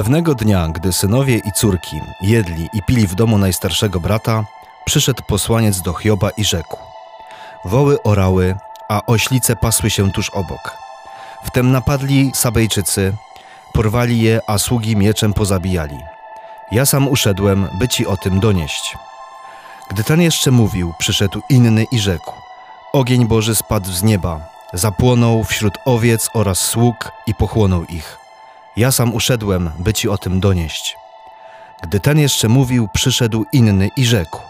Pewnego dnia, gdy synowie i córki jedli i pili w domu najstarszego brata, przyszedł posłaniec do Hioba i rzekł: Woły orały, a oślice pasły się tuż obok. Wtem napadli Sabejczycy, porwali je, a sługi mieczem pozabijali. Ja sam uszedłem, by ci o tym donieść. Gdy ten jeszcze mówił, przyszedł inny i rzekł: Ogień Boży spadł z nieba, zapłonął wśród owiec oraz sług i pochłonął ich. Ja sam uszedłem, by ci o tym donieść. Gdy ten jeszcze mówił, przyszedł inny i rzekł: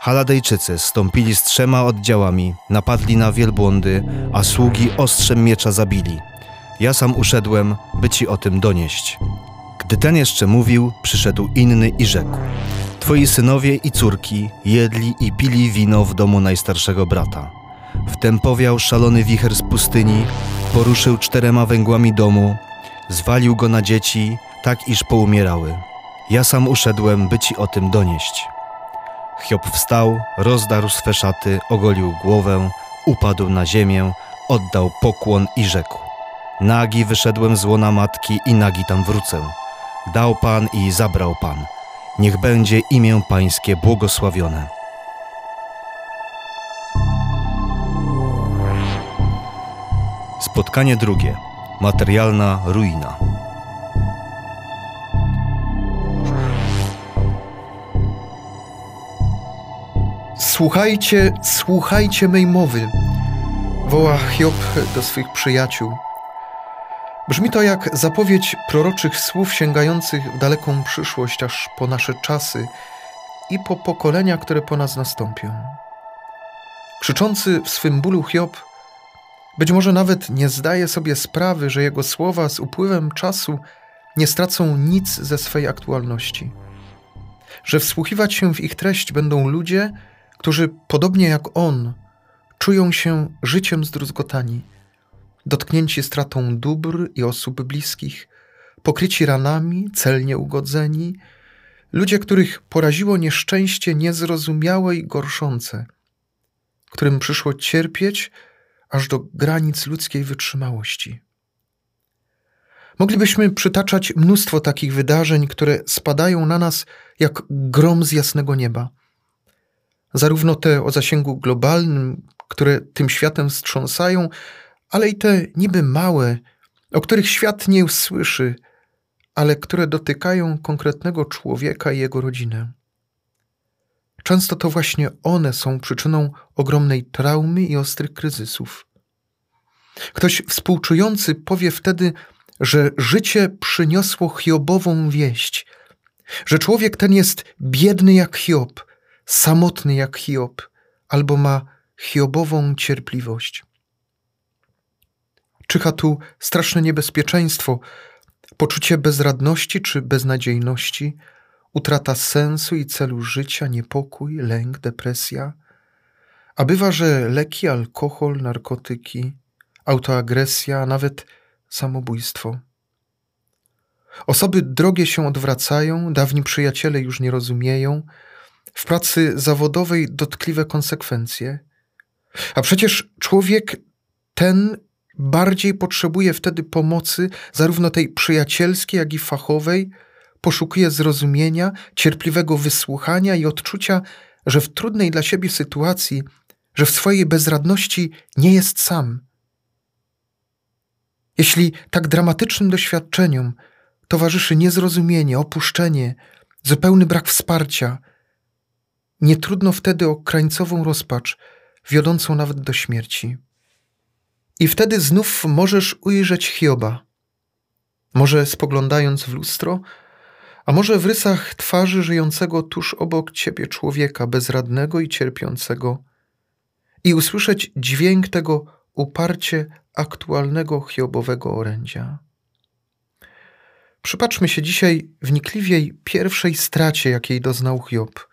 Haladejczycy stąpili z trzema oddziałami, napadli na wielbłądy, a sługi ostrzem miecza zabili. Ja sam uszedłem, by ci o tym donieść. Gdy ten jeszcze mówił, przyszedł inny i rzekł: Twoi synowie i córki jedli i pili wino w domu najstarszego brata. Wtem powiał szalony wicher z pustyni, poruszył czterema węgłami domu, zwalił go na dzieci, tak iż poumierały. Ja sam uszedłem, by ci o tym donieść. Hiob wstał, rozdarł swe szaty, ogolił głowę, upadł na ziemię, oddał pokłon i rzekł: Nagi wyszedłem z łona matki i nagi tam wrócę. Dał Pan i zabrał Pan. Niech będzie imię Pańskie błogosławione. Spotkanie drugie. Materialna ruina. Słuchajcie, słuchajcie mej mowy, woła Hiob do swych przyjaciół. Brzmi to jak zapowiedź proroczych słów sięgających w daleką przyszłość, aż po nasze czasy i po pokolenia, które po nas nastąpią. Krzyczący w swym bólu Hiob być może nawet nie zdaje sobie sprawy, że jego słowa z upływem czasu nie stracą nic ze swej aktualności. Że wsłuchiwać się w ich treść będą ludzie, którzy podobnie jak on czują się życiem zdruzgotani, dotknięci stratą dóbr i osób bliskich, pokryci ranami, celnie ugodzeni, ludzie, których poraziło nieszczęście niezrozumiałe i gorszące, którym przyszło cierpieć aż do granic ludzkiej wytrzymałości. Moglibyśmy przytaczać mnóstwo takich wydarzeń, które spadają na nas jak grom z jasnego nieba. Zarówno te o zasięgu globalnym, które tym światem wstrząsają, ale i te niby małe, o których świat nie usłyszy, ale które dotykają konkretnego człowieka i jego rodzinę. Często to właśnie one są przyczyną ogromnej traumy i ostrych kryzysów. Ktoś współczujący powie wtedy, że życie przyniosło Hiobową wieść, że człowiek ten jest biedny jak Hiob, samotny jak Hiob, albo ma Hiobową cierpliwość. Czyha tu straszne niebezpieczeństwo, poczucie bezradności czy beznadziejności, utrata sensu i celu życia, niepokój, lęk, depresja. A bywa, że leki, alkohol, narkotyki, autoagresja, a nawet samobójstwo. Osoby drogie się odwracają, dawni przyjaciele już nie rozumieją, w pracy zawodowej dotkliwe konsekwencje. A przecież człowiek ten bardziej potrzebuje wtedy pomocy, zarówno tej przyjacielskiej, jak i fachowej, poszukuje zrozumienia, cierpliwego wysłuchania i odczucia, że w trudnej dla siebie sytuacji, że w swojej bezradności nie jest sam. Jeśli tak dramatycznym doświadczeniom towarzyszy niezrozumienie, opuszczenie, zupełny brak wsparcia, nie trudno wtedy o krańcową rozpacz, wiodącą nawet do śmierci. I wtedy znów możesz ujrzeć Hioba. Może spoglądając w lustro, a może w rysach twarzy żyjącego tuż obok ciebie człowieka bezradnego i cierpiącego, i usłyszeć dźwięk tego uparcie aktualnego Hiobowego orędzia. Przypatrzmy się dzisiaj wnikliwiej pierwszej stracie, jakiej doznał Hiob,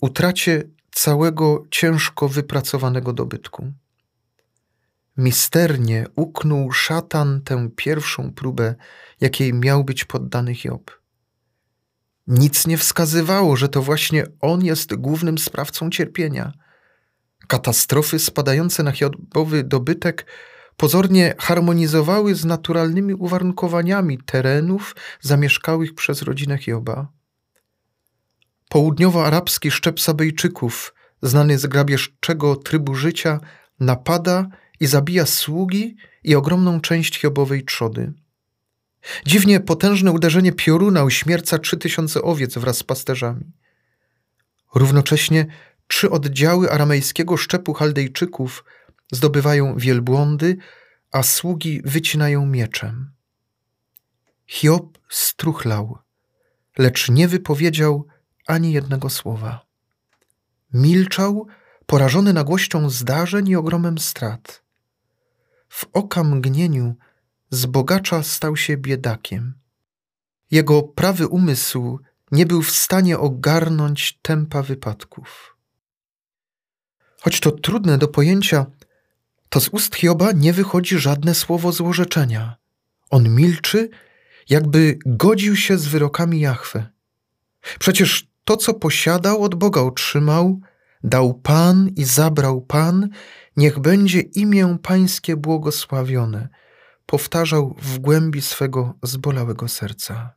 utracie całego ciężko wypracowanego dobytku. Misternie uknął szatan tę pierwszą próbę, jakiej miał być poddany Hiob. Nic nie wskazywało, że to właśnie on jest głównym sprawcą cierpienia. Katastrofy spadające na Hiobowy dobytek pozornie harmonizowały z naturalnymi uwarunkowaniami terenów zamieszkałych przez rodzinę Hioba. Południowoarabski szczep Sabejczyków, znany z grabieżczego trybu życia, napada i zabija sługi i ogromną część Hiobowej trzody. Dziwnie potężne uderzenie pioruna uśmierca trzy tysiące owiec wraz z pasterzami. Równocześnie trzy oddziały aramejskiego szczepu Chaldejczyków zdobywają wielbłądy, a sługi wycinają mieczem. Hiob struchlał, lecz nie wypowiedział ani jednego słowa. Milczał, porażony nagłością zdarzeń i ogromem strat. W okamgnieniu z bogacza stał się biedakiem. Jego prawy umysł nie był w stanie ogarnąć tempa wypadków. Choć to trudne do pojęcia, to z ust Hioba nie wychodzi żadne słowo złorzeczenia. On milczy, jakby godził się z wyrokami Jahwe. Przecież to, co posiadał, od Boga otrzymał, dał Pan i zabrał Pan, niech będzie imię Pańskie błogosławione, powtarzał w głębi swego zbolałego serca.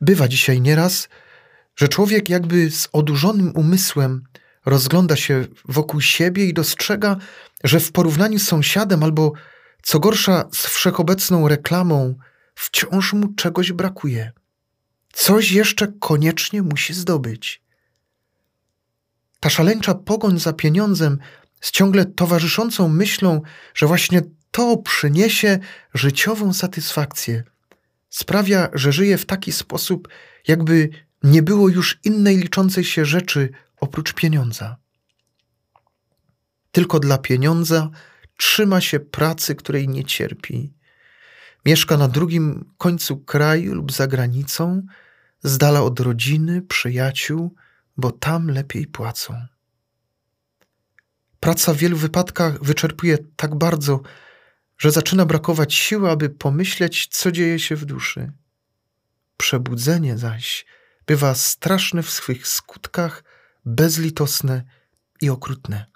Bywa dzisiaj nieraz, że człowiek jakby z odurzonym umysłem rozgląda się wokół siebie i dostrzega, że w porównaniu z sąsiadem albo co gorsza z wszechobecną reklamą wciąż mu czegoś brakuje. Coś jeszcze koniecznie musi zdobyć. Ta szaleńcza pogoń za pieniądzem z ciągle towarzyszącą myślą, że właśnie to przyniesie życiową satysfakcję, sprawia, że żyje w taki sposób, jakby nie było już innej liczącej się rzeczy oprócz pieniądza. Tylko dla pieniądza trzyma się pracy, której nie cierpi. Mieszka na drugim końcu kraju lub za granicą, z dala od rodziny, przyjaciół, bo tam lepiej płacą. Praca w wielu wypadkach wyczerpuje tak bardzo, że zaczyna brakować siły, aby pomyśleć, co dzieje się w duszy. Przebudzenie zaś bywa straszne w swych skutkach, bezlitosne i okrutne.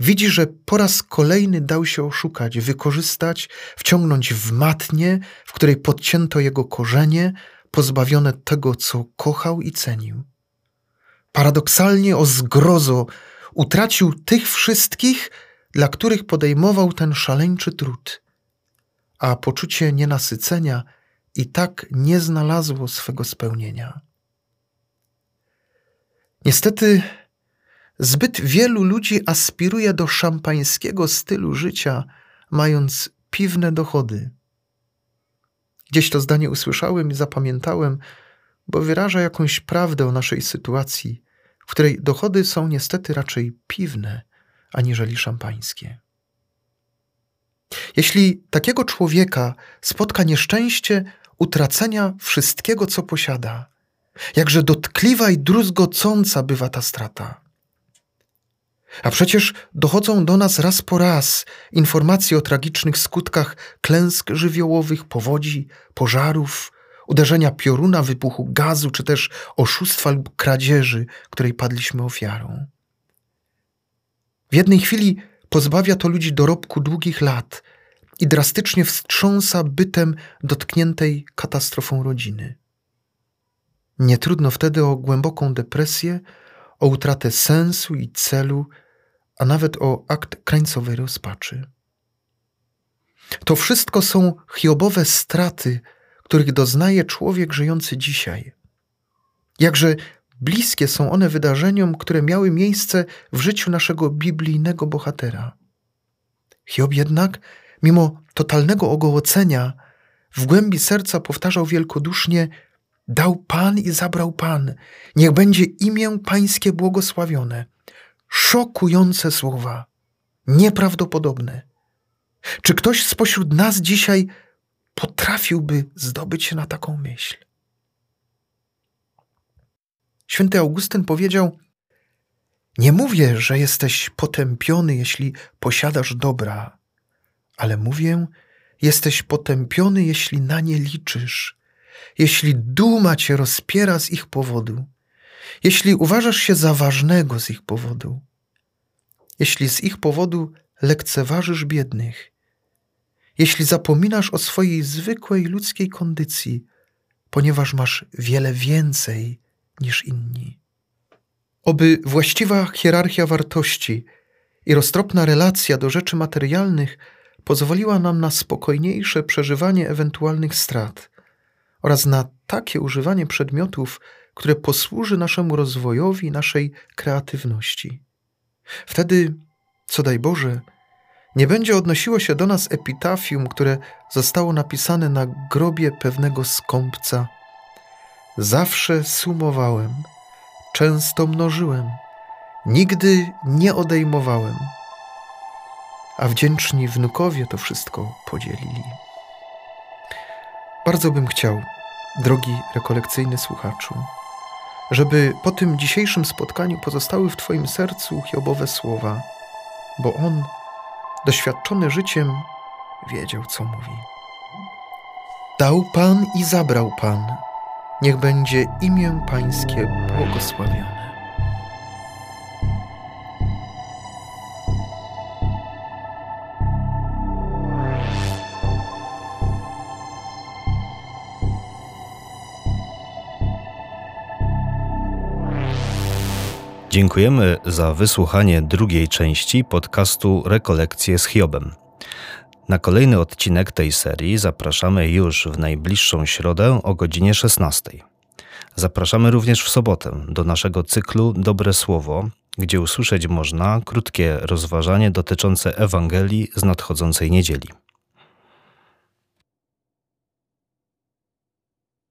Widzi, że po raz kolejny dał się oszukać, wykorzystać, wciągnąć w matnię, w której podcięto jego korzenie, pozbawione tego, co kochał i cenił. Paradoksalnie o zgrozo utracił tych wszystkich, dla których podejmował ten szaleńczy trud, a poczucie nienasycenia i tak nie znalazło swego spełnienia. Niestety, zbyt wielu ludzi aspiruje do szampańskiego stylu życia, mając piwne dochody. Gdzieś to zdanie usłyszałem i zapamiętałem, bo wyraża jakąś prawdę o naszej sytuacji, w której dochody są niestety raczej piwne, aniżeli szampańskie. Jeśli takiego człowieka spotka nieszczęście utracenia wszystkiego, co posiada, jakże dotkliwa i druzgocąca bywa ta strata. A przecież dochodzą do nas raz po raz informacje o tragicznych skutkach klęsk żywiołowych, powodzi, pożarów, uderzenia pioruna, wybuchu gazu, czy też oszustwa lub kradzieży, której padliśmy ofiarą. W jednej chwili pozbawia to ludzi dorobku długich lat i drastycznie wstrząsa bytem dotkniętej katastrofą rodziny. Nie trudno wtedy o głęboką depresję, o utratę sensu i celu, a nawet o akt krańcowej rozpaczy. To wszystko są hiobowe straty, których doznaje człowiek żyjący dzisiaj. Jakże bliskie są one wydarzeniom, które miały miejsce w życiu naszego biblijnego bohatera. Hiob jednak, mimo totalnego ogołocenia, w głębi serca powtarzał wielkodusznie: Dał Pan i zabrał Pan, niech będzie imię Pańskie błogosławione. Szokujące słowa, nieprawdopodobne. Czy ktoś spośród nas dzisiaj potrafiłby zdobyć się na taką myśl? Święty Augustyn powiedział: Nie mówię, że jesteś potępiony, jeśli posiadasz dobra, ale mówię, jesteś potępiony, jeśli na nie liczysz, jeśli duma cię rozpiera z ich powodu, jeśli uważasz się za ważnego z ich powodu. jeśli z ich powodu lekceważysz biednych, jeśli zapominasz o swojej zwykłej ludzkiej kondycji, ponieważ masz wiele więcej niż inni. Oby właściwa hierarchia wartości i roztropna relacja do rzeczy materialnych pozwoliła nam na spokojniejsze przeżywanie ewentualnych strat oraz na takie używanie przedmiotów, które posłuży naszemu rozwojowi, naszej kreatywności. Wtedy, co daj Boże, nie będzie odnosiło się do nas epitafium, które zostało napisane na grobie pewnego skąpca. Zawsze sumowałem, często mnożyłem, nigdy nie odejmowałem. A wdzięczni wnukowie to wszystko podzielili. Bardzo bym chciał, drogi rekolekcyjny słuchaczu, żeby po tym dzisiejszym spotkaniu pozostały w Twoim sercu Hiobowe słowa, bo on, doświadczony życiem, wiedział, co mówi. Dał Pan i zabrał Pan, niech będzie imię Pańskie błogosławione. Dziękujemy za wysłuchanie drugiej części podcastu Rekolekcje z Hiobem. Na kolejny odcinek tej serii zapraszamy już w najbliższą środę o godzinie 16. Zapraszamy również w sobotę do naszego cyklu Dobre Słowo, gdzie usłyszeć można krótkie rozważanie dotyczące Ewangelii z nadchodzącej niedzieli.